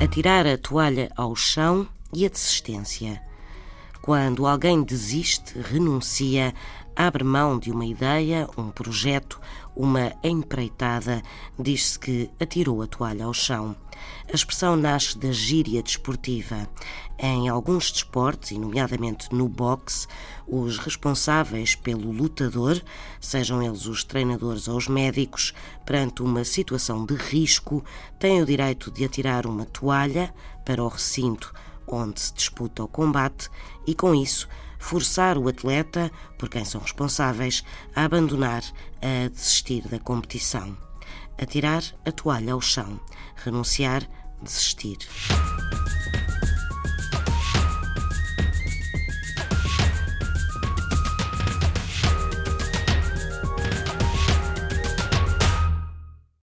atirar a toalha ao chão e a desistência. Quando alguém desiste, renuncia, abre mão de uma ideia, um projeto, uma empreitada, diz-se que atirou a toalha ao chão. A expressão nasce da gíria desportiva. Em alguns desportos, e nomeadamente no boxe, os responsáveis pelo lutador, sejam eles os treinadores ou os médicos, perante uma situação de risco, têm o direito de atirar uma toalha para o recinto onde se disputa o combate e, com isso, forçar o atleta, por quem são responsáveis, a abandonar, a desistir da competição. Atirar a toalha ao chão, renunciar, desistir.